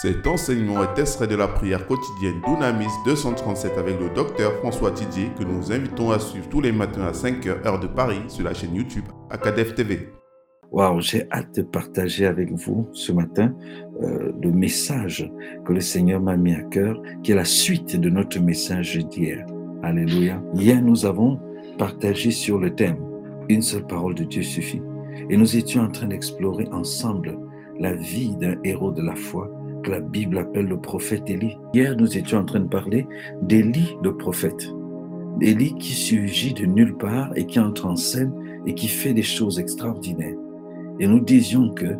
Cet enseignement est extrait de la prière quotidienne d'Unamis 237 avec le docteur François Tidier que nous invitons à suivre tous les matins à 5h heure de Paris sur la chaîne YouTube Acadef TV. Waouh, j'ai hâte de partager avec vous ce matin euh, le message que le Seigneur m'a mis à cœur, qui est la suite de notre message d'hier. Alléluia. Hier, nous avons partagé sur le thème Une seule parole de Dieu suffit. Et nous étions en train d'explorer ensemble la vie d'un héros de la foi que la Bible appelle le prophète Élie. Hier, nous étions en train de parler d'Élie, le prophète. Élie qui surgit de nulle part et qui entre en scène et qui fait des choses extraordinaires. Et nous disions que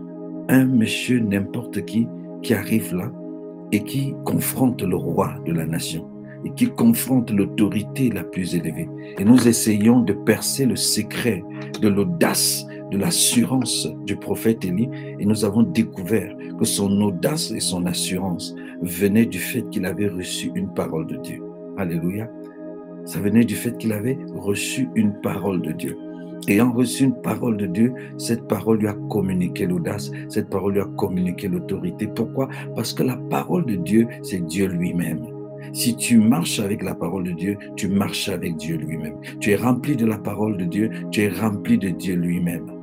un monsieur n'importe qui qui arrive là et qui confronte le roi de la nation et qui confronte l'autorité la plus élevée. Et nous essayons de percer le secret de l'audace, de l'assurance du prophète Élie et nous avons découvert que son audace et son assurance venaient du fait qu'il avait reçu une parole de Dieu. Alléluia. Ça venait du fait qu'il avait reçu une parole de Dieu. Ayant reçu une parole de Dieu, cette parole lui a communiqué l'audace, cette parole lui a communiqué l'autorité. Pourquoi? Parce que la parole de Dieu, c'est Dieu lui-même. Si tu marches avec la parole de Dieu, tu marches avec Dieu lui-même. Tu es rempli de la parole de Dieu, tu es rempli de Dieu lui-même.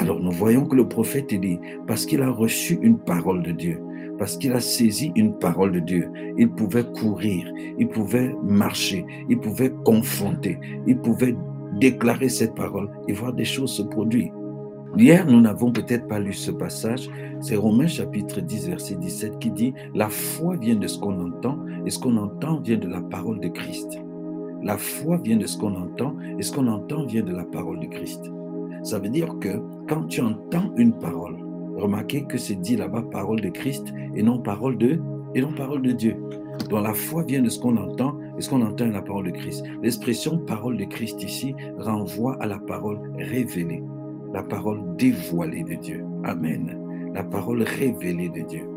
Alors nous voyons que le prophète dit, parce qu'il a reçu une parole de Dieu, parce qu'il a saisi une parole de Dieu, il pouvait courir, il pouvait marcher, il pouvait confronter, il pouvait déclarer cette parole et voir des choses se produire. Hier, nous n'avons peut-être pas lu ce passage. C'est Romains chapitre 10, verset 17 qui dit, La foi vient de ce qu'on entend et ce qu'on entend vient de la parole de Christ. La foi vient de ce qu'on entend et ce qu'on entend vient de la parole de Christ. Ça veut dire que quand tu entends une parole, remarquez que c'est dit là-bas parole de Christ et non parole de, et non parole de Dieu. Donc la foi vient de ce qu'on entend et ce qu'on entend est la parole de Christ. L'expression parole de Christ ici renvoie à la parole révélée, la parole dévoilée de Dieu. Amen. La parole révélée de Dieu.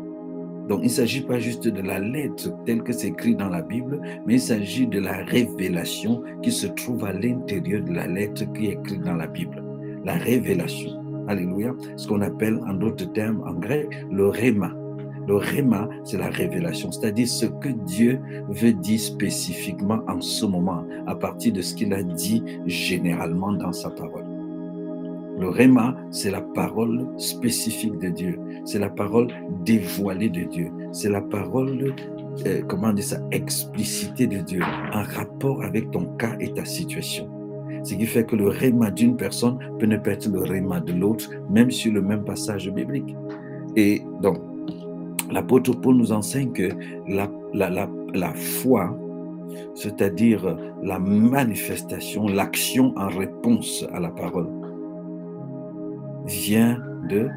Donc il ne s'agit pas juste de la lettre telle que c'est écrit dans la Bible, mais il s'agit de la révélation qui se trouve à l'intérieur de la lettre qui est écrite dans la Bible. La révélation. Alléluia. Ce qu'on appelle en d'autres termes en grec le réma. Le réma, c'est la révélation, c'est-à-dire ce que Dieu veut dire spécifiquement en ce moment, à partir de ce qu'il a dit généralement dans sa parole. Le réma, c'est la parole spécifique de Dieu, c'est la parole dévoilée de Dieu, c'est la parole, euh, comment dire ça, explicitée de Dieu, en rapport avec ton cas et ta situation. Ce qui fait que le réma d'une personne peut ne pas être le réma de l'autre, même sur le même passage biblique. Et donc, l'apôtre Paul nous enseigne que la, foi, c'est-à-dire la manifestation, l'action en réponse à la parole, vient de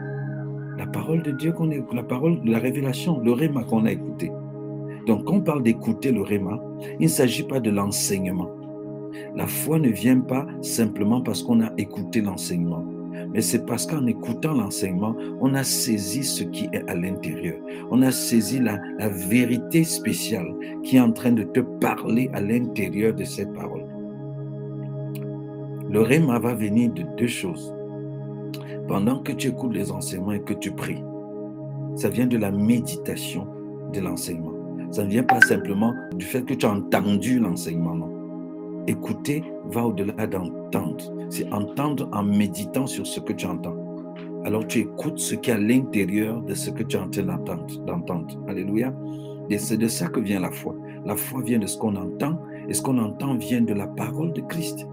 la parole de Dieu qu'on la parole de la révélation, le réma qu'on a écouté. Donc, quand on parle d'écouter le réma, il ne s'agit pas de l'enseignement. La foi ne vient pas simplement parce qu'on a écouté l'enseignement, mais c'est parce qu'en écoutant l'enseignement, on a saisi ce qui est à l'intérieur. On a saisi la, vérité spéciale qui est en train de te parler à l'intérieur de cette parole. Le réma va venir de deux choses. Pendant que tu écoutes les enseignements et que tu pries, ça vient de la méditation de l'enseignement. Ça ne vient pas simplement du fait que tu as entendu l'enseignement, non. Écouter va au-delà d'entendre. C'est entendre en méditant sur ce que tu entends. Alors tu écoutes ce qui est à l'intérieur de ce que tu es en train d'entendre. Alléluia. Et c'est de ça que vient la foi. La foi vient de ce qu'on entend et ce qu'on entend vient de la parole de Christ.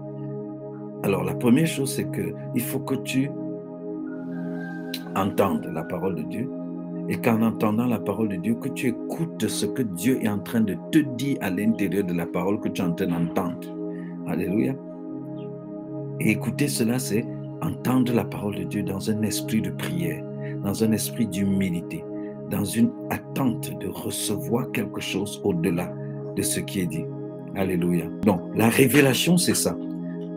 Alors la première chose, c'est que il faut que tu entendes la parole de Dieu et qu'en entendant la parole de Dieu, que tu écoutes ce que Dieu est en train de te dire à l'intérieur de la parole que tu es en train d'entendre. Alléluia. Et écouter cela, c'est entendre la parole de Dieu dans un esprit de prière, dans un esprit d'humilité, dans une attente de recevoir quelque chose au-delà de ce qui est dit. Alléluia. Donc, la révélation, c'est ça.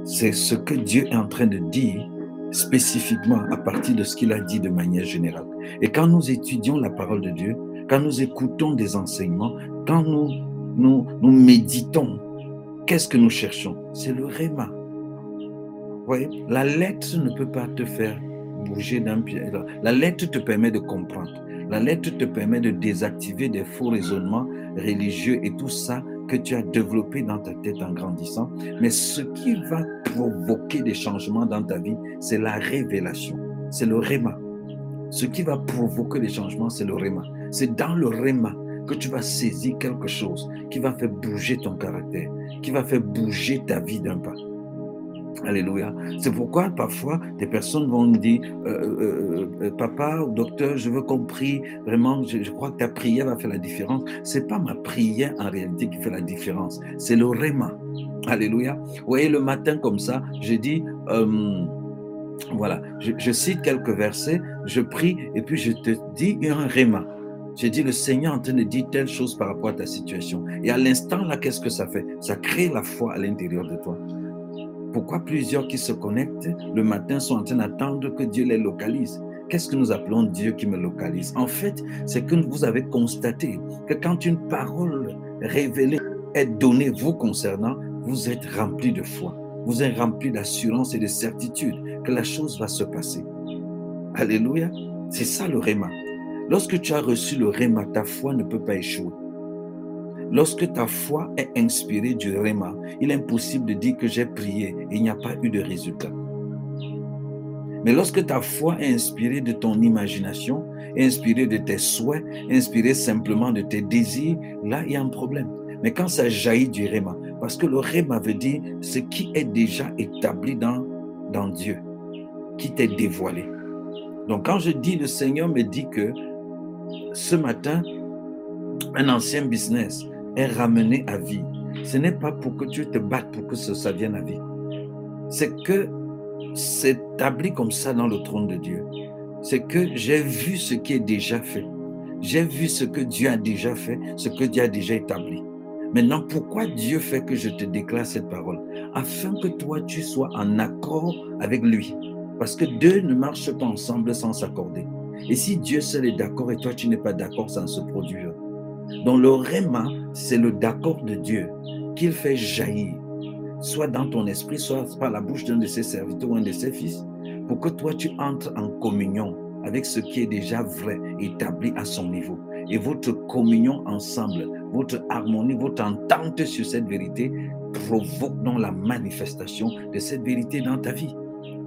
C'est ce que Dieu est en train de dire spécifiquement à partir de ce qu'il a dit de manière générale. Et quand nous étudions la parole de Dieu, quand nous écoutons des enseignements, quand nous, nous, nous méditons, qu'est-ce que nous cherchons? C'est le réma. Voyez, la lettre ne peut pas te faire bouger d'un pied. La lettre te permet de comprendre. La lettre te permet de désactiver des faux raisonnements religieux et tout ça que tu as développé dans ta tête en grandissant. Mais ce qui va provoquer des changements dans ta vie, c'est la révélation, c'est le réma. Ce qui va provoquer des changements, c'est le réma. C'est dans le réma que tu vas saisir quelque chose qui va faire bouger ton caractère, qui va faire bouger ta vie d'un pas. Alléluia. C'est pourquoi parfois des personnes vont me dire, euh, euh, euh, papa ou docteur, je veux qu'on prie. Vraiment, je, crois que ta prière va faire la différence. C'est pas ma prière en réalité qui fait la différence. C'est le réma. Alléluia. Vous voyez, le matin comme ça, je dis, voilà, je, je, cite quelques versets, je prie et puis je te dis un réma. Je dis, le Seigneur est en train de dire telle chose par rapport à ta situation. Et à l'instant là, qu'est-ce que ça fait? Ça crée la foi à l'intérieur de toi. Pourquoi plusieurs qui se connectent le matin sont en train d'attendre que Dieu les localise? Qu'est-ce que nous appelons Dieu qui me localise? En fait, c'est que vous avez constaté que quand une parole révélée est donnée vous concernant, vous êtes rempli de foi. Vous êtes rempli d'assurance et de certitude que la chose va se passer. Alléluia. C'est ça le réma. Lorsque tu as reçu le réma, ta foi ne peut pas échouer. Lorsque ta foi est inspirée du Réma, il est impossible de dire que j'ai prié et il n'y a pas eu de résultat. Mais lorsque ta foi est inspirée de ton imagination, inspirée de tes souhaits, inspirée simplement de tes désirs, là, il y a un problème. Mais quand ça jaillit du Réma, parce que le Réma veut dire ce qui est déjà établi dans, dans Dieu, qui t'est dévoilé. Donc quand je dis, le Seigneur me dit que ce matin, un ancien business est ramené à vie, ce n'est pas pour que tu te battes pour que ça vienne à vie. C'est que c'est établi comme ça dans le trône de Dieu. C'est que j'ai vu ce qui est déjà fait. J'ai vu ce que Dieu a déjà fait, ce que Dieu a déjà établi. Maintenant, pourquoi Dieu fait que je te déclare cette parole? Afin que toi, tu sois en accord avec lui. Parce que deux ne marchent pas ensemble sans s'accorder. Et si Dieu seul est d'accord et toi, tu n'es pas d'accord, ça ne se produira. Donc le réma, c'est le d'accord de Dieu qu'il fait jaillir, soit dans ton esprit, soit par la bouche d'un de ses serviteurs ou un de ses fils, pour que toi tu entres en communion avec ce qui est déjà vrai, établi à son niveau. Et votre communion ensemble, votre harmonie, votre entente sur cette vérité provoque donc la manifestation de cette vérité dans ta vie.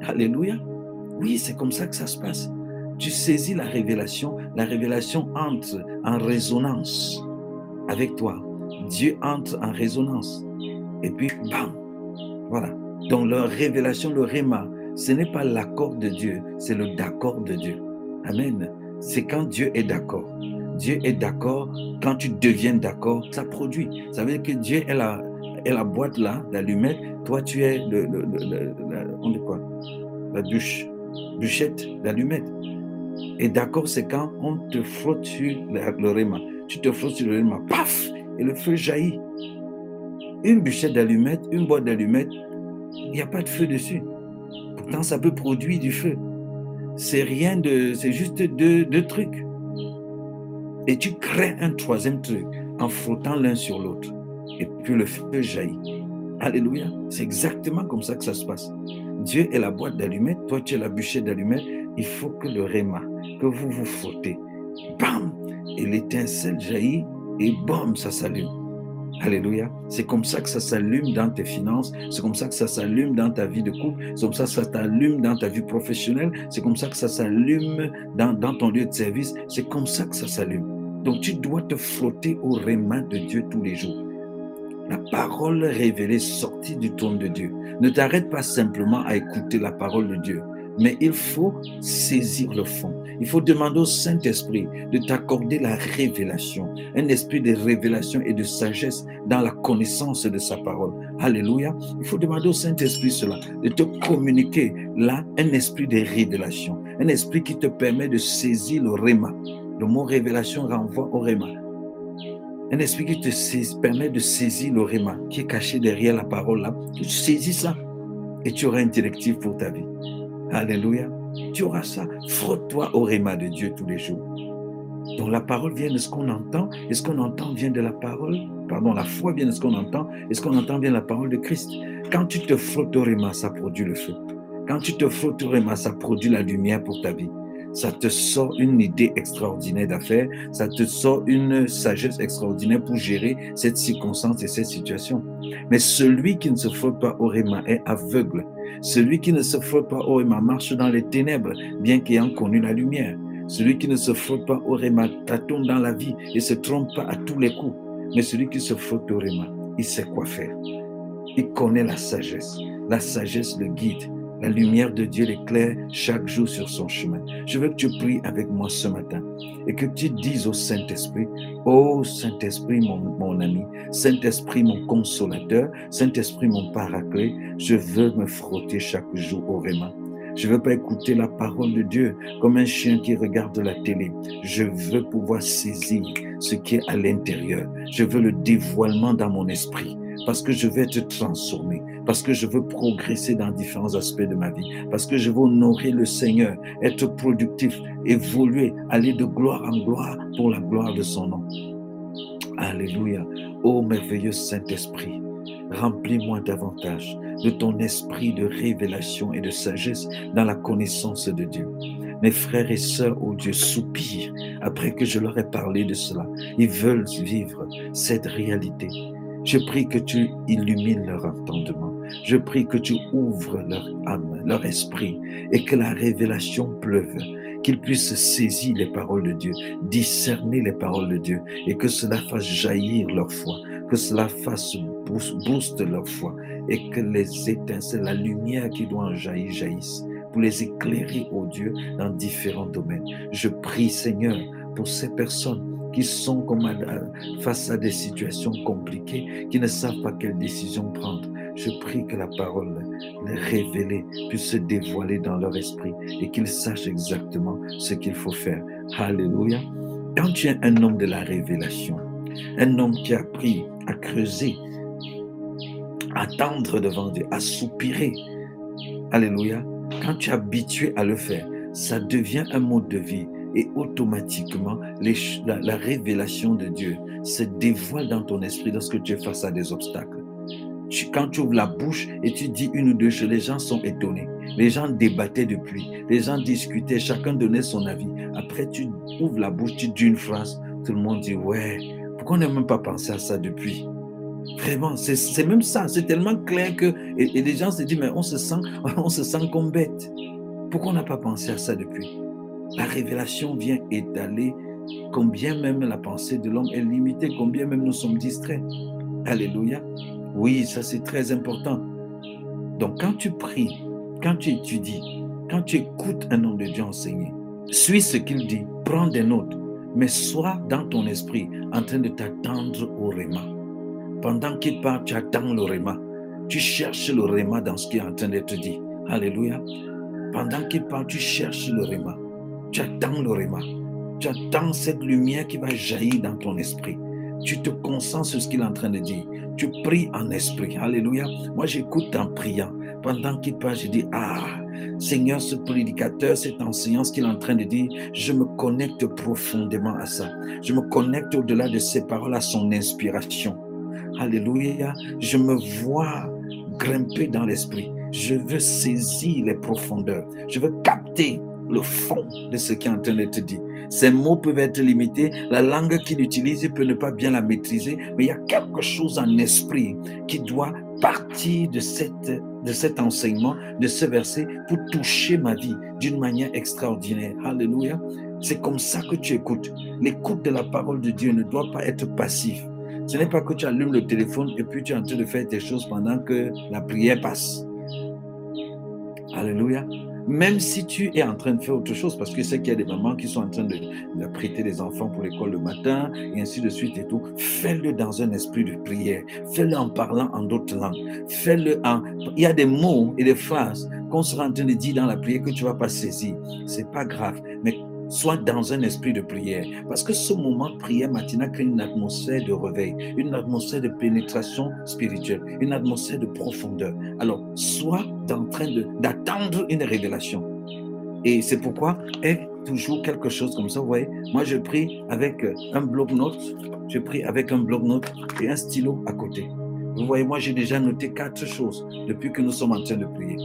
Alléluia. Oui, c'est comme ça que ça se passe tu saisis la révélation, la révélation entre en résonance avec toi. Dieu entre en résonance. Et puis, bam, voilà. Donc, la révélation, le réma, ce n'est pas l'accord de Dieu, c'est le d'accord de Dieu. Amen. C'est quand Dieu est d'accord. Dieu est d'accord. Quand tu deviens d'accord, ça produit. Ça veut dire que Dieu est la, boîte là, d'allumettes. Toi, tu es le, le, on dit quoi? La bûche, bûchette d'allumettes. Et d'accord, c'est quand on te frotte sur le, réma. Tu te frottes sur le réma, paf, et le feu jaillit. Une bûchette d'allumettes, une boîte d'allumettes, il n'y a pas de feu dessus. Pourtant, ça peut produire du feu. C'est rien de. C'est juste deux, deux trucs. Et tu crées un troisième truc en frottant l'un sur l'autre. Et puis le feu jaillit. Alléluia. C'est exactement comme ça que ça se passe. Dieu est la boîte d'allumettes, toi tu es la bûchette d'allumettes, il faut que le réma, que vous vous frottez, bam, et l'étincelle jaillit et bam, ça s'allume. Alléluia. C'est comme ça que ça s'allume dans tes finances, c'est comme ça que ça s'allume dans ta vie de couple, c'est comme ça que ça s'allume dans ta vie professionnelle, c'est comme ça que ça s'allume dans, dans ton lieu de service, c'est comme ça que ça s'allume. Donc tu dois te frotter au réma de Dieu tous les jours. La parole révélée sortie du trône de Dieu. Ne t'arrête pas simplement à écouter la parole de Dieu. Mais il faut saisir le fond. Il faut demander au Saint-Esprit de t'accorder la révélation, un esprit de révélation et de sagesse dans la connaissance de sa parole. Alléluia. Il faut demander au Saint-Esprit cela, de te communiquer là un esprit de révélation, un esprit qui te permet de saisir le réma. Le mot révélation renvoie au réma. Un esprit qui te permet de saisir le qui est caché derrière la parole là. Tu saisis ça et tu auras une directive pour ta vie. Alléluia. Tu auras ça. Frotte-toi au réma de Dieu tous les jours. Donc la parole vient de ce qu'on entend, et ce qu'on entend vient de la parole. Pardon, la foi vient de ce qu'on entend, et ce qu'on entend vient de la parole de Christ. Quand tu te frottes au réma, ça produit le feu. Quand tu te frottes au réma, ça produit la lumière pour ta vie. Ça te sort une idée extraordinaire d'affaires, ça te sort une sagesse extraordinaire pour gérer cette circonstance et cette situation. Mais celui qui ne se frotte pas au réma est aveugle. Celui qui ne se frotte pas au réma marche dans les ténèbres, bien qu'ayant connu la lumière. Celui qui ne se frotte pas au réma tâtonne dans la vie et se trompe pas à tous les coups. Mais celui qui se frotte au réma, il sait quoi faire. Il connaît la sagesse. La sagesse le guide. La lumière de Dieu l'éclaire chaque jour sur son chemin. Je veux que tu pries avec moi ce matin et que tu dises au Saint-Esprit, oh Saint-Esprit mon, mon ami, Saint-Esprit mon consolateur, Saint-Esprit mon paraclet, je veux me frotter chaque jour au réma. Je ne veux pas écouter la parole de Dieu comme un chien qui regarde la télé. Je veux pouvoir saisir ce qui est à l'intérieur. Je veux le dévoilement dans mon esprit parce que je veux être transformé, parce que je veux progresser dans différents aspects de ma vie, parce que je veux honorer le Seigneur, être productif, évoluer, aller de gloire en gloire pour la gloire de son nom. Alléluia. Ô merveilleux Saint-Esprit, remplis-moi davantage de ton esprit de révélation et de sagesse dans la connaissance de Dieu. Mes frères et sœurs, oh Dieu, soupirent après que je leur ai parlé de cela. Ils veulent vivre cette réalité. Je prie que tu illumines leur entendement. Je prie que tu ouvres leur âme, leur esprit, et que la révélation pleuve, qu'ils puissent saisir les paroles de Dieu, discerner les paroles de Dieu, et que cela fasse jaillir leur foi, que cela fasse booste leur foi, et que les étincelles, la lumière qui doit en jaillir, jaillisse, pour les éclairer, ô Dieu, dans différents domaines. Je prie, Seigneur, pour ces personnes qui sont comme face à des situations compliquées, qui ne savent pas quelle décision prendre. Je prie que la parole révélée puisse se dévoiler dans leur esprit et qu'ils sachent exactement ce qu'il faut faire. Alléluia. Quand tu es un homme de la révélation, un homme qui a appris à creuser, à tendre devant Dieu, à soupirer, Alléluia, quand tu es habitué à le faire, ça devient un mode de vie et automatiquement la, révélation de Dieu se dévoile dans ton esprit lorsque tu es face à des obstacles. quand tu ouvres la bouche et tu dis une ou deux choses, les gens sont étonnés. Les gens débattaient depuis, les gens discutaient, chacun donnait son avis. Après, tu ouvres la bouche, tu dis une phrase, tout le monde dit Ouais, pourquoi on n'a même pas pensé à ça depuis? Vraiment, c'est même ça, c'est tellement clair que. Et, les gens se disent Mais on se sent, on se sent comme bête. Pourquoi on n'a pas pensé à ça depuis? La révélation vient étaler combien même la pensée de l'homme est limitée, combien même nous sommes distraits. Alléluia. Oui, ça c'est très important. Donc quand tu pries, quand tu étudies, quand tu écoutes un homme de Dieu enseigner, suis ce qu'il dit, prends des notes, mais sois dans ton esprit en train de t'attendre au réma. Pendant qu'il parle, tu attends le réma. Tu cherches le réma dans ce qui est en train d'être dit. Alléluia. Pendant qu'il parle, tu cherches le réma. Tu attends le réma. Tu attends cette lumière qui va jaillir dans ton esprit. Tu te concentres sur ce qu'il est en train de dire. Tu pries en esprit. Alléluia. Moi, j'écoute en priant. Pendant qu'il parle, je dis, ah, Seigneur, ce prédicateur, cette enseignance qu'il est en train de dire, je me connecte profondément à ça. Je me connecte au-delà de ses paroles à son inspiration. Alléluia. Je me vois grimper dans l'esprit. Je veux saisir les profondeurs. Je veux capter le fond de ce qui est en train d'être dit. Ces mots peuvent être limités, la langue qu'il utilise peut ne pas bien la maîtriser, mais il y a quelque chose en esprit qui doit partir de, cette, de cet enseignement, de ce verset, pour toucher ma vie d'une manière extraordinaire. Alléluia. C'est comme ça que tu écoutes. L'écoute de la parole de Dieu ne doit pas être passif. Ce n'est pas que tu allumes le téléphone et puis tu es en train de faire tes choses pendant que la prière passe. Alléluia. Même si tu es en train de faire autre chose, parce que c'est qu'il y a des mamans qui sont en train de, prêter des enfants pour l'école le matin, et ainsi de suite et tout, fais-le dans un esprit de prière. Fais-le en parlant en d'autres langues. Fais-le en. Il y a des mots et des phrases qu'on sera en train de dire dans la prière que tu ne vas pas saisir. C'est pas grave. Mais Sois dans un esprit de prière. Parce que ce moment de prière matinale crée une atmosphère de réveil, une atmosphère de pénétration spirituelle, une atmosphère de profondeur. Alors, sois en train d'attendre une révélation. Et c'est pourquoi est toujours quelque chose comme ça. Vous voyez, moi je prie avec un bloc-notes, je prie avec un bloc-notes et un stylo à côté. Vous voyez, moi j'ai déjà noté quatre choses depuis que nous sommes en train de prier.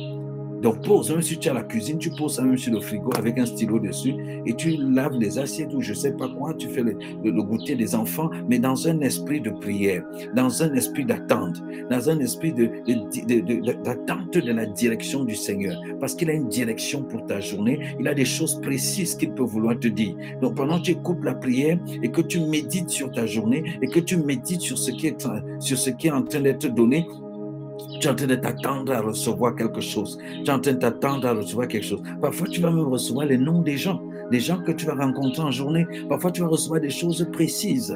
Donc pose, même si tu as la cuisine, tu poses même sur le frigo avec un stylo dessus et tu laves les assiettes ou je sais pas quoi, tu fais le, goûter des enfants, mais dans un esprit de prière, dans un esprit d'attente, dans un esprit d'attente de, de, la direction du Seigneur. Parce qu'il a une direction pour ta journée, il a des choses précises qu'il peut vouloir te dire. Donc pendant que tu écoutes la prière et que tu médites sur ta journée et que tu médites sur ce qui est, sur ce qui est en train d'être donné, tu es en train de t'attendre à recevoir quelque chose. Tu es en train de t'attendre à recevoir quelque chose. Parfois, tu vas même recevoir les noms des gens, des gens que tu vas rencontrer en journée. Parfois, tu vas recevoir des choses précises.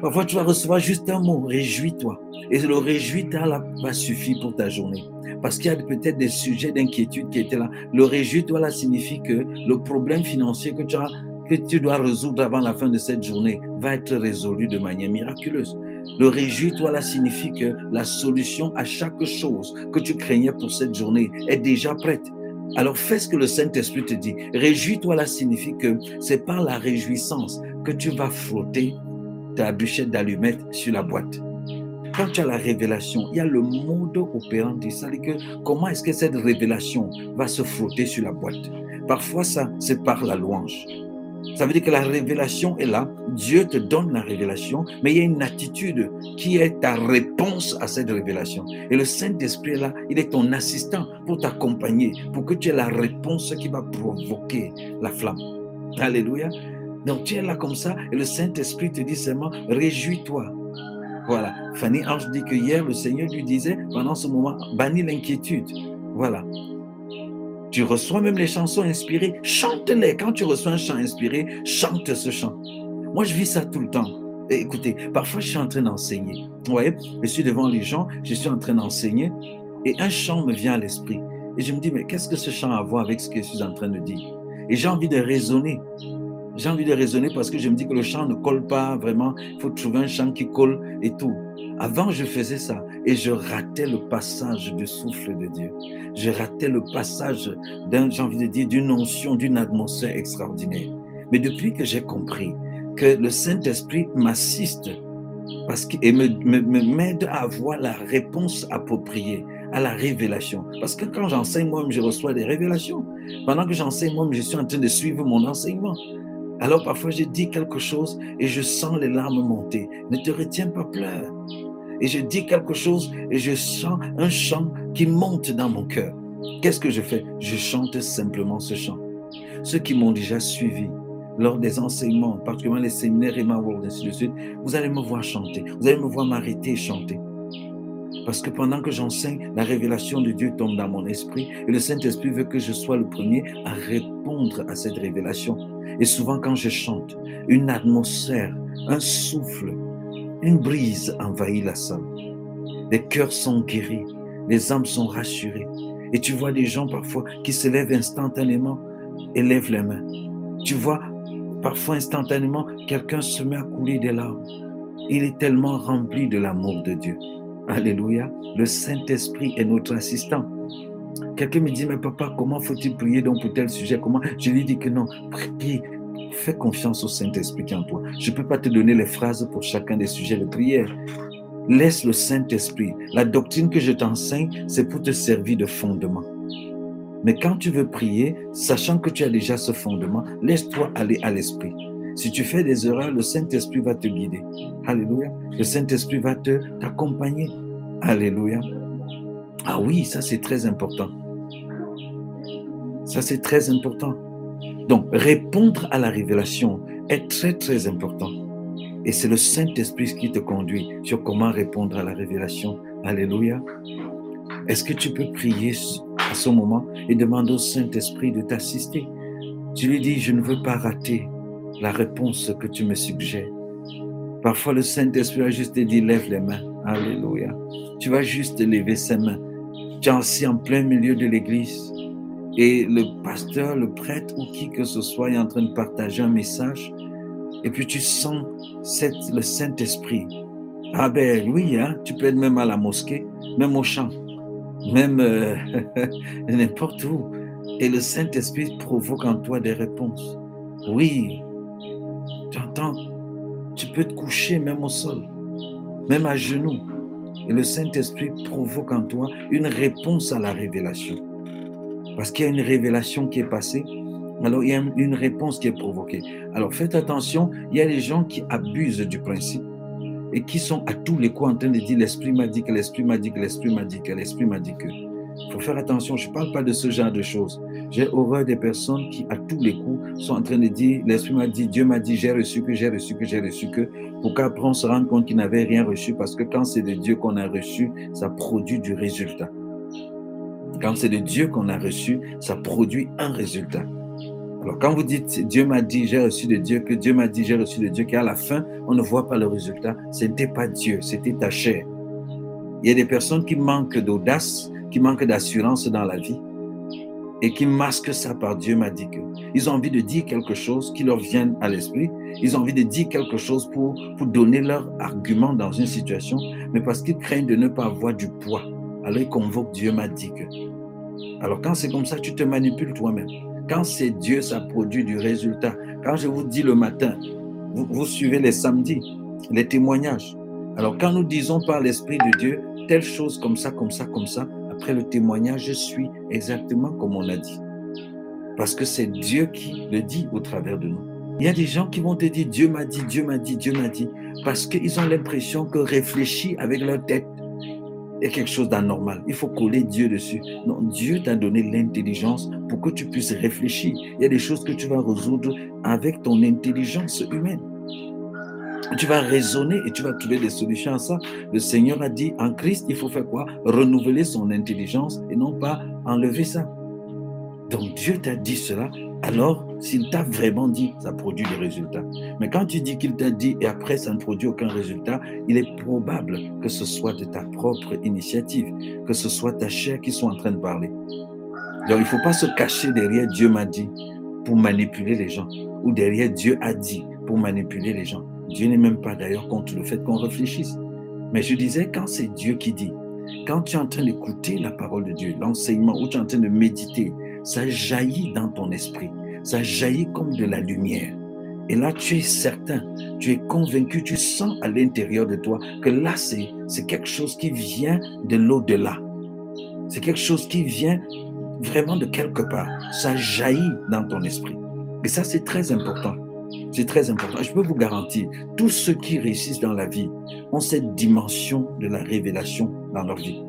Parfois, tu vas recevoir juste un mot, réjouis-toi. Et le réjouis-toi va suffire pour ta journée. Parce qu'il y a peut-être des sujets d'inquiétude qui étaient là. Le réjouis-toi là signifie que le problème financier que tu dois résoudre avant la fin de cette journée, va être résolu de manière miraculeuse. Le réjouis-toi là signifie que la solution à chaque chose que tu craignais pour cette journée est déjà prête. Alors fais ce que le Saint-Esprit te dit. Réjouis-toi là signifie que c'est par la réjouissance que tu vas frotter ta bûchette d'allumettes sur la boîte. Quand tu as la révélation, il y a le mode opérandi. C'est-à-dire que comment est-ce que cette révélation va se frotter sur la boîte? Parfois, ça, c'est par la louange. Ça veut dire que la révélation est là. Dieu te donne la révélation, mais il y a une attitude qui est ta réponse à cette révélation. Et le Saint-Esprit est là. Il est ton assistant pour t'accompagner, pour que tu aies la réponse qui va provoquer la flamme. Alléluia. Donc tu es là comme ça et le Saint-Esprit te dit seulement, réjouis-toi. Voilà. Fanny Ange dit que hier, le Seigneur lui disait, pendant ce moment, bannis l'inquiétude. Voilà. Tu reçois même les chansons inspirées, chante-les. Quand tu reçois un chant inspiré, chante ce chant. Moi, je vis ça tout le temps. écoutez, parfois, je suis en train d'enseigner. Vous voyez, je suis devant les gens, je suis en train d'enseigner et un chant me vient à l'esprit. Et je me dis, mais qu'est-ce que ce chant a à voir avec ce que je suis en train de dire? Et j'ai envie de raisonner. J'ai envie de raisonner parce que je me dis que le chant ne colle pas vraiment. Il faut trouver un chant qui colle et tout. Avant, je faisais ça et je ratais le passage du souffle de Dieu. Je ratais le passage d'un, j'ai envie de dire, d'une notion, d'une atmosphère extraordinaire. Mais depuis que j'ai compris que le Saint-Esprit m'assiste parce et me, me, m'aide à avoir la réponse appropriée à la révélation. Parce que quand j'enseigne, moi-même, je reçois des révélations. Pendant que j'enseigne, moi-même, je suis en train de suivre mon enseignement. Alors parfois, je dis quelque chose et je sens les larmes monter. Ne te retiens pas, pleure. Et je dis quelque chose et je sens un chant qui monte dans mon cœur. Qu'est-ce que je fais? Je chante simplement ce chant. Ceux qui m'ont déjà suivi lors des enseignements, particulièrement les séminaires Emma World, ainsi de suite, vous allez me voir chanter. Vous allez me voir m'arrêter chanter. Parce que pendant que j'enseigne, la révélation de Dieu tombe dans mon esprit et le Saint-Esprit veut que je sois le premier à répondre à cette révélation. Et souvent quand je chante, une atmosphère, un souffle, une brise envahit la salle. Les cœurs sont guéris, les âmes sont rassurées. Et tu vois des gens parfois qui se lèvent instantanément et lèvent les mains. Tu vois parfois instantanément quelqu'un se met à couler des larmes. Il est tellement rempli de l'amour de Dieu. Alléluia. Le Saint-Esprit est notre assistant. Quelqu'un me dit, mais papa, comment faut-il prier donc pour tel sujet? Comment Je lui dis que non, prie, fais confiance au Saint-Esprit qui est en toi. Je ne peux pas te donner les phrases pour chacun des sujets de prière. Laisse le Saint-Esprit. La doctrine que je t'enseigne, c'est pour te servir de fondement. Mais quand tu veux prier, sachant que tu as déjà ce fondement, laisse-toi aller à l'Esprit. Si tu fais des erreurs, le Saint-Esprit va te guider. Alléluia. Le Saint-Esprit va te t'accompagner. Alléluia. Ah oui, ça c'est très important. Ça c'est très important. Donc, répondre à la révélation est très très important. Et c'est le Saint-Esprit qui te conduit sur comment répondre à la révélation. Alléluia. Est-ce que tu peux prier à ce moment et demander au Saint-Esprit de t'assister? Tu lui dis, je ne veux pas rater la réponse que tu me suggères. Parfois, le Saint-Esprit va juste te dire, lève les mains. Alléluia. Tu vas juste lever ses mains. Tu es assis en plein milieu de l'église et le pasteur, le prêtre ou qui que ce soit est en train de partager un message et puis tu sens le Saint-Esprit. Ah ben oui, hein, tu peux être même à la mosquée, même au champ, même euh, n'importe où. Et le Saint-Esprit provoque en toi des réponses. Oui, tu entends, tu peux te coucher même au sol, même à genoux. Et le Saint-Esprit provoque en toi une réponse à la révélation. Parce qu'il y a une révélation qui est passée. Alors, il y a une réponse qui est provoquée. Alors, faites attention, il y a des gens qui abusent du principe et qui sont à tous les coups en train de dire l'esprit m'a dit que l'esprit m'a dit que l'esprit m'a dit que l'esprit m'a dit que. Il faut faire attention, je ne parle pas de ce genre de choses. J'ai horreur des personnes qui, à tous les coups, sont en train de dire l'esprit m'a dit, Dieu m'a dit, j'ai reçu que, j'ai reçu que, j'ai reçu que, pour qu'après on se rende compte qu'il n'avait rien reçu? Parce que quand c'est de Dieu qu'on a reçu, ça produit du résultat. Quand c'est de Dieu qu'on a reçu, ça produit un résultat. Alors quand vous dites Dieu m'a dit, j'ai reçu de Dieu, que Dieu m'a dit, j'ai reçu de Dieu, qu'à la fin, on ne voit pas le résultat, ce n'était pas Dieu, c'était ta chair. Il y a des personnes qui manquent d'audace, qui manquent d'assurance dans la vie et qui masquent ça par Dieu m'a dit que. Ils ont envie de dire quelque chose qui leur vient à l'esprit. Ils ont envie de dire quelque chose pour, pour donner leur argument dans une situation, mais parce qu'ils craignent de ne pas avoir du poids. Alors ils convoquent Dieu m'a dit que. Alors quand c'est comme ça, tu te manipules toi-même. Quand c'est Dieu, ça produit du résultat. Quand je vous dis le matin, vous, suivez les samedis, les témoignages. Alors quand nous disons par l'Esprit de Dieu, telle chose comme ça, comme ça, comme ça, après le témoignage, je suis exactement comme on l'a dit. Parce que c'est Dieu qui le dit au travers de nous. Il y a des gens qui vont te dire Dieu m'a dit, Dieu m'a dit, Dieu m'a dit, parce qu'ils ont l'impression que réfléchir avec leur tête, est quelque chose d'anormal. Il faut coller Dieu dessus. Non, Dieu t'a donné l'intelligence pour que tu puisses réfléchir. Il y a des choses que tu vas résoudre avec ton intelligence humaine. Tu vas raisonner et tu vas trouver des solutions à ça. Le Seigneur a dit en Christ, il faut faire quoi? Renouveler son intelligence et non pas enlever ça. Donc Dieu t'a dit cela, alors s'il t'a vraiment dit, ça produit des résultats. Mais quand tu dis qu'il t'a dit et après ça ne produit aucun résultat, il est probable que ce soit de ta propre initiative, que ce soit ta chair qui soit en train de parler. Donc il ne faut pas se cacher derrière Dieu m'a dit pour manipuler les gens, ou derrière Dieu a dit pour manipuler les gens. Dieu n'est même pas d'ailleurs contre le fait qu'on réfléchisse. Mais je disais, quand c'est Dieu qui dit, quand tu es en train d'écouter la parole de Dieu, l'enseignement, ou tu es en train de méditer, ça jaillit dans ton esprit, ça jaillit comme de la lumière. Et là, tu es certain, tu es convaincu, tu sens à l'intérieur de toi que là, c'est quelque chose qui vient de l'au-delà. C'est quelque chose qui vient vraiment de quelque part. Ça jaillit dans ton esprit. Et ça, c'est très important. C'est très important. Je peux vous garantir, tous ceux qui réussissent dans la vie ont cette dimension de la révélation dans leur vie.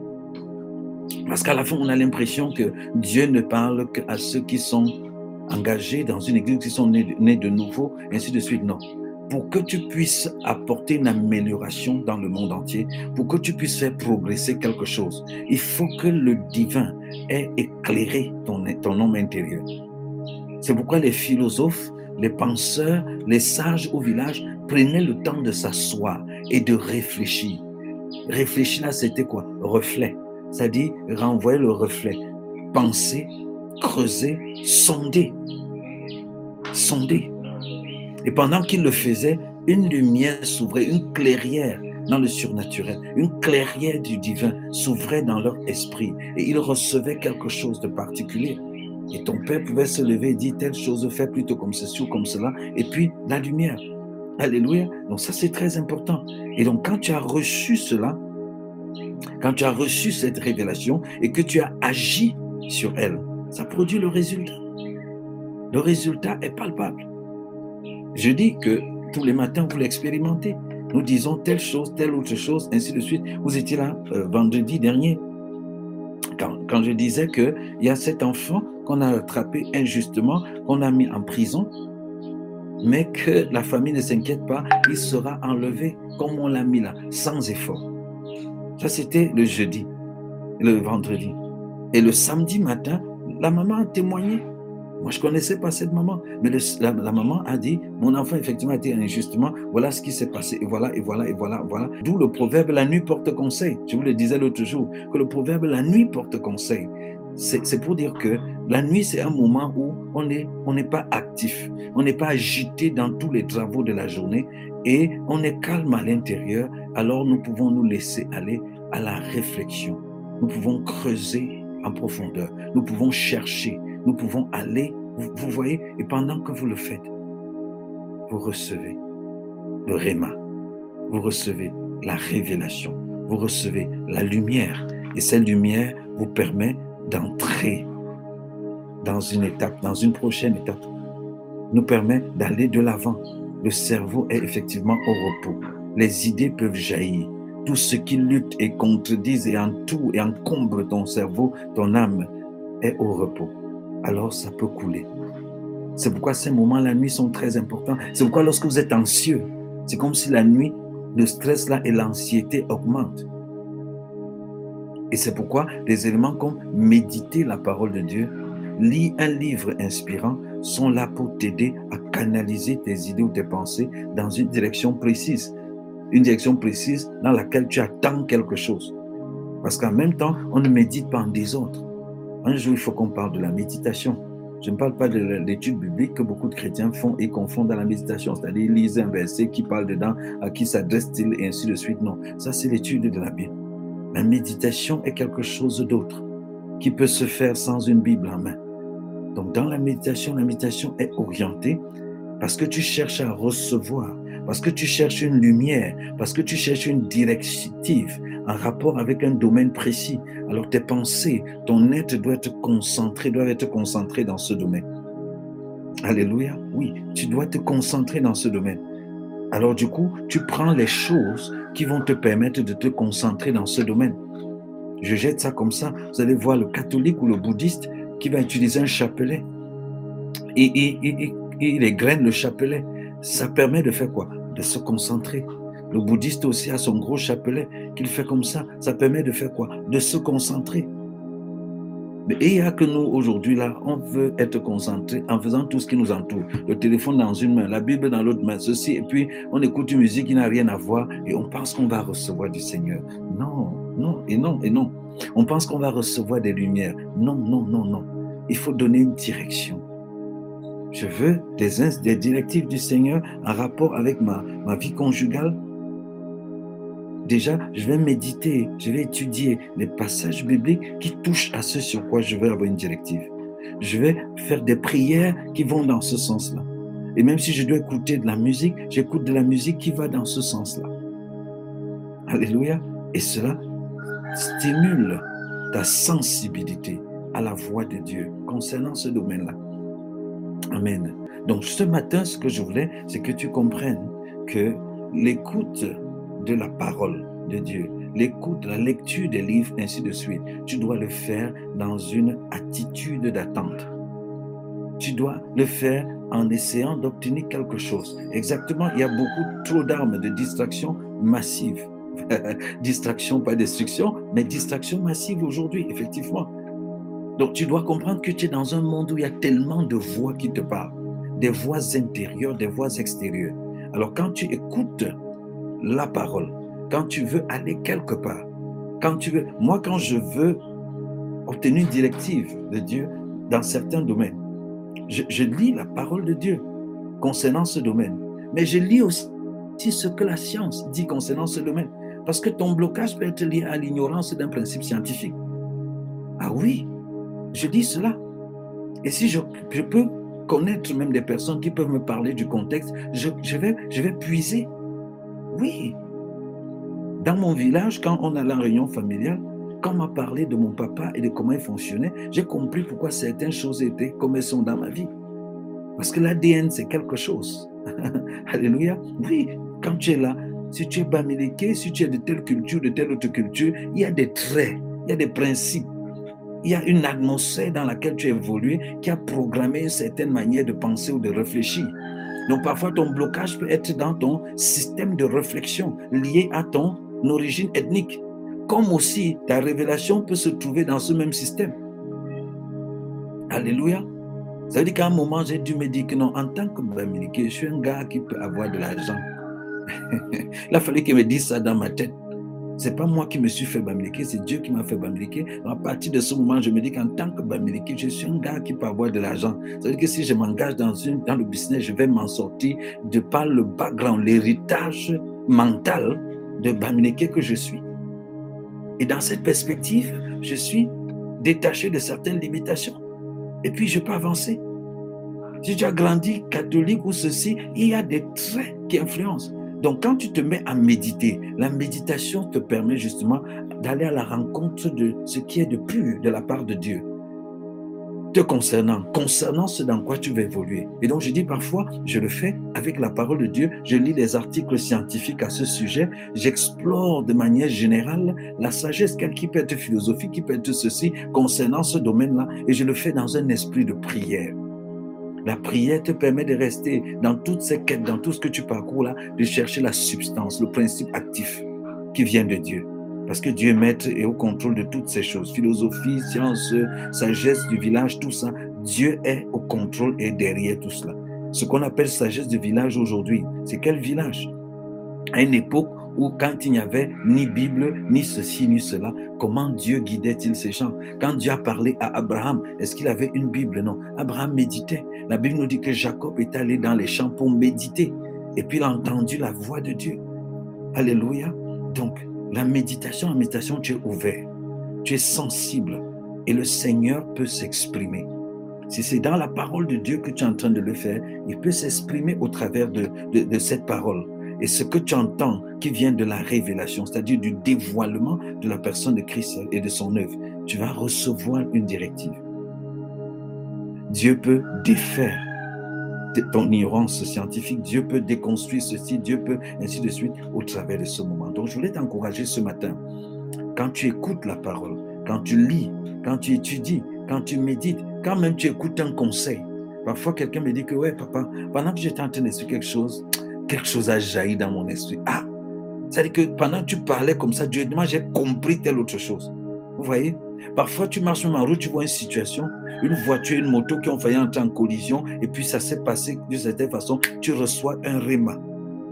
Parce qu'à la fin, on a l'impression que Dieu ne parle qu'à ceux qui sont engagés dans une église, qui sont nés, de nouveau, ainsi de suite. Non. Pour que tu puisses apporter une amélioration dans le monde entier, pour que tu puisses faire progresser quelque chose, il faut que le divin ait éclairé ton, ton homme intérieur. C'est pourquoi les philosophes, les penseurs, les sages au village prenaient le temps de s'asseoir et de réfléchir. Réfléchir là, c'était quoi? Reflet c'est-à-dire renvoyer le reflet. Penser, creuser, sonder. Sonder. Et pendant qu'il le faisait, une lumière s'ouvrait, une clairière dans le surnaturel, une clairière du divin s'ouvrait dans leur esprit et ils recevaient quelque chose de particulier. Et ton père pouvait se lever et dire telle chose, fais plutôt comme ceci ou comme cela, et puis la lumière. Alléluia. Donc ça c'est très important. Et donc quand tu as reçu cela, quand tu as reçu cette révélation et que tu as agi sur elle, ça produit le résultat. Le résultat est palpable. Je dis que tous les matins, vous l'expérimentez. Nous disons telle chose, telle autre chose, ainsi de suite. Vous étiez là euh, vendredi dernier, quand, quand je disais qu'il y a cet enfant qu'on a attrapé injustement, qu'on a mis en prison, mais que la famille ne s'inquiète pas, il sera enlevé comme on l'a mis là, sans effort. Ça, c'était le jeudi, le vendredi. Et le samedi matin, la maman a témoigné. Moi, je ne connaissais pas cette maman. Mais la, maman a dit, mon enfant, effectivement, a été injustement. Voilà ce qui s'est passé. Et voilà, et voilà, et voilà, voilà. D'où le proverbe, la nuit porte conseil. Je vous le disais l'autre jour, que le proverbe, la nuit porte conseil. C'est pour dire que la nuit, c'est un moment où on n'est on pas actif, on n'est pas agité dans tous les travaux de la journée et on est calme à l'intérieur, alors nous pouvons nous laisser aller à la réflexion. Nous pouvons creuser en profondeur. Nous pouvons chercher. Nous pouvons aller. Vous, voyez, et pendant que vous le faites, vous recevez le réma. Vous recevez la révélation. Vous recevez la lumière. Et cette lumière vous permet d'entrer dans une étape, dans une prochaine étape, nous permet d'aller de l'avant. Le cerveau est effectivement au repos. Les idées peuvent jaillir. Tout ce qui lutte et contredise et tout et encombre ton cerveau, ton âme, est au repos. Alors ça peut couler. C'est pourquoi ces moments la nuit sont très importants. C'est pourquoi lorsque vous êtes anxieux, c'est comme si la nuit, le stress là et l'anxiété augmentent. Et c'est pourquoi des éléments comme méditer la parole de Dieu, lire un livre inspirant sont là pour t'aider à canaliser tes idées ou tes pensées dans une direction précise. Une direction précise dans laquelle tu attends quelque chose. Parce qu'en même temps, on ne médite pas en désordre. Un jour, il faut qu'on parle de la méditation. Je ne parle pas de l'étude biblique que beaucoup de chrétiens font et confondent dans la méditation, c'est-à-dire lisent un verset qui parle dedans, à qui s'adresse-t-il et ainsi de suite. Non, ça c'est l'étude de la Bible. La méditation est quelque chose d'autre qui peut se faire sans une Bible en main. Donc dans la méditation, la méditation est orientée parce que tu cherches à recevoir, parce que tu cherches une lumière, parce que tu cherches une directive en rapport avec un domaine précis. Alors tes pensées, ton être doit être concentré, doit être concentré dans ce domaine. Alléluia. Oui, tu dois te concentrer dans ce domaine. Alors du coup, tu prends les choses qui vont te permettre de te concentrer dans ce domaine. Je jette ça comme ça. Vous allez voir le catholique ou le bouddhiste qui va utiliser un chapelet. Et, il égrène le chapelet. Ça permet de faire quoi? De se concentrer. Le bouddhiste aussi a son gros chapelet qu'il fait comme ça. Ça permet de faire quoi? De se concentrer. Mais il n'y a que nous aujourd'hui là, on veut être concentré en faisant tout ce qui nous entoure. Le téléphone dans une main, la Bible dans l'autre main, ceci, et puis on écoute une musique qui n'a rien à voir et on pense qu'on va recevoir du Seigneur. Non, non, et non, et non. On pense qu'on va recevoir des lumières. Non, non, non, non. Il faut donner une direction. Je veux des, des directives du Seigneur en rapport avec ma, ma vie conjugale, déjà, je vais méditer, je vais étudier les passages bibliques qui touchent à ce sur quoi je veux avoir une directive. Je vais faire des prières qui vont dans ce sens-là. Et même si je dois écouter de la musique, j'écoute de la musique qui va dans ce sens-là. Alléluia. Et cela stimule ta sensibilité à la voix de Dieu concernant ce domaine-là. Amen. Donc ce matin, ce que je voulais, c'est que tu comprennes que l'écoute la parole de Dieu, l'écoute, la lecture des livres, ainsi de suite, tu dois le faire dans une attitude d'attente. Tu dois le faire en essayant d'obtenir quelque chose. Exactement, il y a beaucoup trop d'armes de distraction massive. distraction, pas destruction, mais distraction massive aujourd'hui, effectivement. Donc tu dois comprendre que tu es dans un monde où il y a tellement de voix qui te parlent, des voix intérieures, des voix extérieures. Alors quand tu écoutes la parole, quand tu veux aller quelque part, quand tu veux, moi quand je veux obtenir une directive de Dieu dans certains domaines, je, lis la parole de Dieu concernant ce domaine, mais je lis aussi ce que la science dit concernant ce domaine. Parce que ton blocage peut être lié à l'ignorance d'un principe scientifique. Ah oui, je dis cela. Et si je, peux connaître même des personnes qui peuvent me parler du contexte, je, vais, je vais puiser oui. Dans mon village, quand on a la réunion familiale, quand on m'a parlé de mon papa et de comment il fonctionnait, j'ai compris pourquoi certaines choses étaient comme elles sont dans ma vie. Parce que l'ADN, c'est quelque chose. Alléluia. Oui, quand tu es là, si tu es bamiliqué, si tu es de telle culture, de telle autre culture, il y a des traits, il y a des principes. Il y a une atmosphère dans laquelle tu évolues qui a programmé une certaine manière de penser ou de réfléchir. Donc parfois ton blocage peut être dans ton système de réflexion lié à ton origine ethnique. Comme aussi ta révélation peut se trouver dans ce même système. Alléluia. Ça veut dire qu'à un moment, j'ai dû me dire que non, en tant que Bamileke, je suis un gars qui peut avoir de l'argent. Il a fallu qu'il me dise ça dans ma tête. C'est pas moi qui me suis fait bamiliquer, c'est Dieu qui m'a fait bamiliquer. À partir de ce moment, je me dis qu'en tant que bamiliqué, je suis un gars qui peut avoir de l'argent. Ça veut dire que si je m'engage dans, dans le business, je vais m'en sortir de par le background, l'héritage mental de bamiliqué que je suis. Et dans cette perspective, je suis détaché de certaines limitations. Et puis, je peux avancer. Si tu as grandi catholique ou ceci, il y a des traits qui influencent. Donc quand tu te mets à méditer, la méditation te permet justement d'aller à la rencontre de ce qui est de pur de la part de Dieu. te concernant, concernant ce dans quoi tu vas évoluer. Et donc, je dis parfois, je le fais avec la parole de Dieu, je lis les articles scientifiques à ce sujet, j'explore de manière générale la sagesse, quelle qui peut être philosophie, qui peut être ceci, concernant ce domaine-là, et je le fais dans un esprit de prière. La prière te permet de rester dans toutes ces quêtes, dans tout ce que tu parcours là, de chercher la substance, le principe actif qui vient de Dieu. Parce que Dieu est maître et au contrôle de toutes ces choses. Philosophie, science, sagesse du village, tout ça. Dieu est au contrôle et derrière tout cela. Ce qu'on appelle sagesse du village aujourd'hui, c'est quel village? À une époque où quand il n'y avait ni Bible, ni ceci, ni cela, comment Dieu guidait-il ces gens? Quand Dieu a parlé à Abraham, est-ce qu'il avait une Bible? Non. Abraham méditait. La Bible nous dit que Jacob est allé dans les champs pour méditer. Et puis il a entendu la voix de Dieu. Alléluia. Donc, la méditation, la méditation, tu es ouvert, tu es sensible et le Seigneur peut s'exprimer. Si c'est dans la parole de Dieu que tu es en train de le faire, il peut s'exprimer au travers de, de, cette parole. Et ce que tu entends qui vient de la révélation, c'est-à-dire du dévoilement de la personne de Christ et de son œuvre, tu vas recevoir une directive. Dieu peut défaire ton ignorance scientifique, Dieu peut déconstruire ceci, Dieu peut ainsi de suite au travers de ce moment. Donc je voulais t'encourager ce matin, quand tu écoutes la parole, quand tu lis, quand tu étudies, quand tu médites, quand même tu écoutes un conseil. Parfois quelqu'un me dit que ouais papa, pendant que j'étais en train d'expliquer quelque chose, quelque chose a jailli dans mon esprit. Ah, c'est-à-dire que pendant que tu parlais comme ça, Dieu, moi j'ai compris telle autre chose. Vous voyez? Parfois, tu marches sur ma route, tu vois une situation, une voiture, une moto qui ont failli entrer en collision, et puis ça s'est passé de cette façon. Tu reçois un réma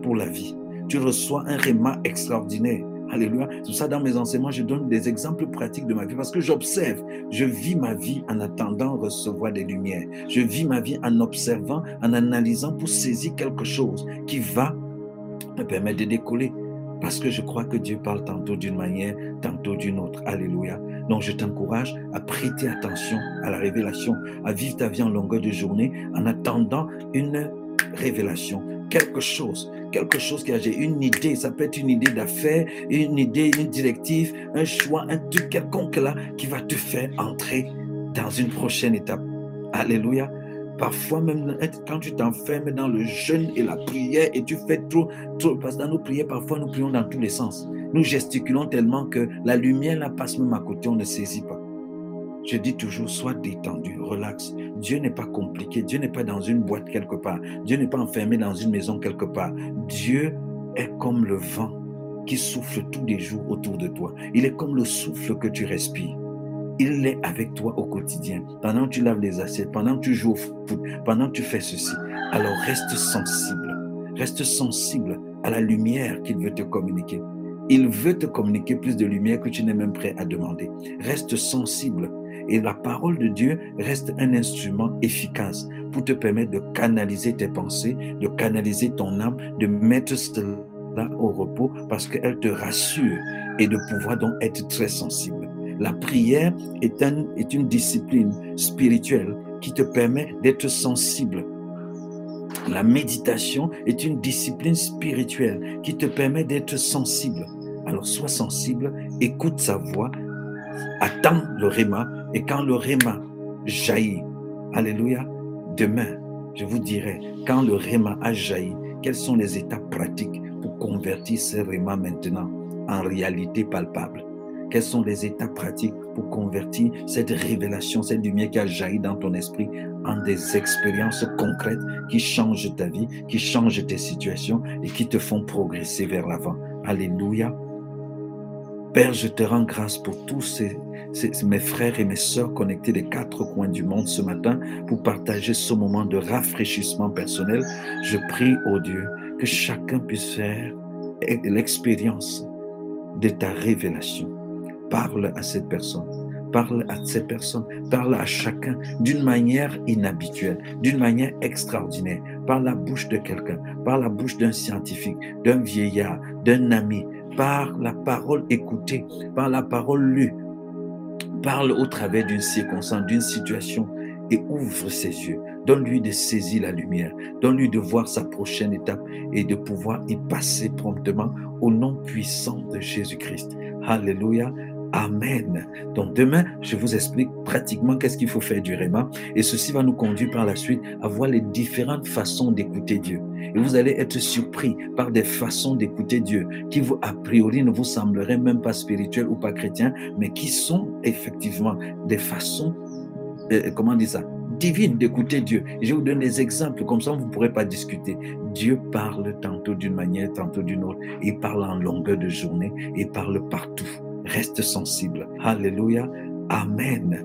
pour la vie. Tu reçois un réma extraordinaire. Alléluia. C'est ça, dans mes enseignements, je donne des exemples pratiques de ma vie parce que j'observe. Je vis ma vie en attendant recevoir des lumières. Je vis ma vie en observant, en analysant pour saisir quelque chose qui va me permettre de décoller. Parce que je crois que Dieu parle tantôt d'une manière, tantôt d'une autre. Alléluia. Donc je t'encourage à prêter attention à la révélation, à vivre ta vie en longueur de journée en attendant une révélation, quelque chose, quelque chose qui a une idée, ça peut être une idée d'affaires, une idée, une directive, un choix, un truc quelconque là qui va te faire entrer dans une prochaine étape. Alléluia. Parfois même, quand tu t'enfermes dans le jeûne et la prière et tu fais trop, trop, parce que dans nos prières, parfois nous prions dans tous les sens. Nous gesticulons tellement que la lumière la passe même à côté, on ne saisit pas. Je dis toujours, sois détendu, relax. Dieu n'est pas compliqué. Dieu n'est pas dans une boîte quelque part. Dieu n'est pas enfermé dans une maison quelque part. Dieu est comme le vent qui souffle tous les jours autour de toi. Il est comme le souffle que tu respires. Il est avec toi au quotidien. Pendant que tu laves les assiettes, pendant que tu joues au foot, pendant que tu fais ceci. Alors reste sensible. Reste sensible à la lumière qu'il veut te communiquer. Il veut te communiquer plus de lumière que tu n'es même prêt à demander. Reste sensible. Et la parole de Dieu reste un instrument efficace pour te permettre de canaliser tes pensées, de canaliser ton âme, de mettre cela au repos parce qu'elle te rassure et de pouvoir donc être très sensible. La prière est, est une discipline spirituelle qui te permet d'être sensible la méditation est une discipline spirituelle qui te permet d'être sensible. Alors sois sensible, écoute sa voix, attends le réma, et quand le réma jaillit, alléluia, demain, je vous dirai, quand le réma a jailli, quelles sont les étapes pratiques pour convertir ce réma maintenant en réalité palpable? Quelles sont les étapes pratiques pour convertir cette révélation, cette lumière qui a jailli dans ton esprit en des expériences concrètes qui changent ta vie, qui changent tes situations et qui te font progresser vers l'avant? Alléluia. Père, je te rends grâce pour tous ces, mes frères et mes sœurs connectés des quatre coins du monde ce matin pour partager ce moment de rafraîchissement personnel. Je prie, au Dieu, que chacun puisse faire l'expérience de ta révélation Parle à cette personne. Parle à cette personne. Parle à chacun d'une manière inhabituelle, d'une manière extraordinaire. Par la bouche de quelqu'un, par la bouche d'un scientifique, d'un vieillard, d'un ami, par la parole écoutée, par la parole lue. Parle au travers d'une circonstance, d'une situation et ouvre ses yeux. Donne-lui de saisir la lumière. Donne-lui de voir sa prochaine étape et de pouvoir y passer promptement au nom puissant de Jésus-Christ. Alléluia. Amen. Donc demain, je vous explique pratiquement qu'est-ce qu'il faut faire du Réma et ceci va nous conduire par la suite à voir les différentes façons d'écouter Dieu. Et vous allez être surpris par des façons d'écouter Dieu qui vous, a priori ne vous sembleraient même pas spirituelles ou pas chrétiens, mais qui sont effectivement des façons, euh, comment dire ça, divines d'écouter Dieu. Je vous donne des exemples, comme ça vous ne pourrez pas discuter. Dieu parle tantôt d'une manière, tantôt d'une autre. Il parle en longueur de journée, il parle partout. Reste sensible. Alléluia. Amen.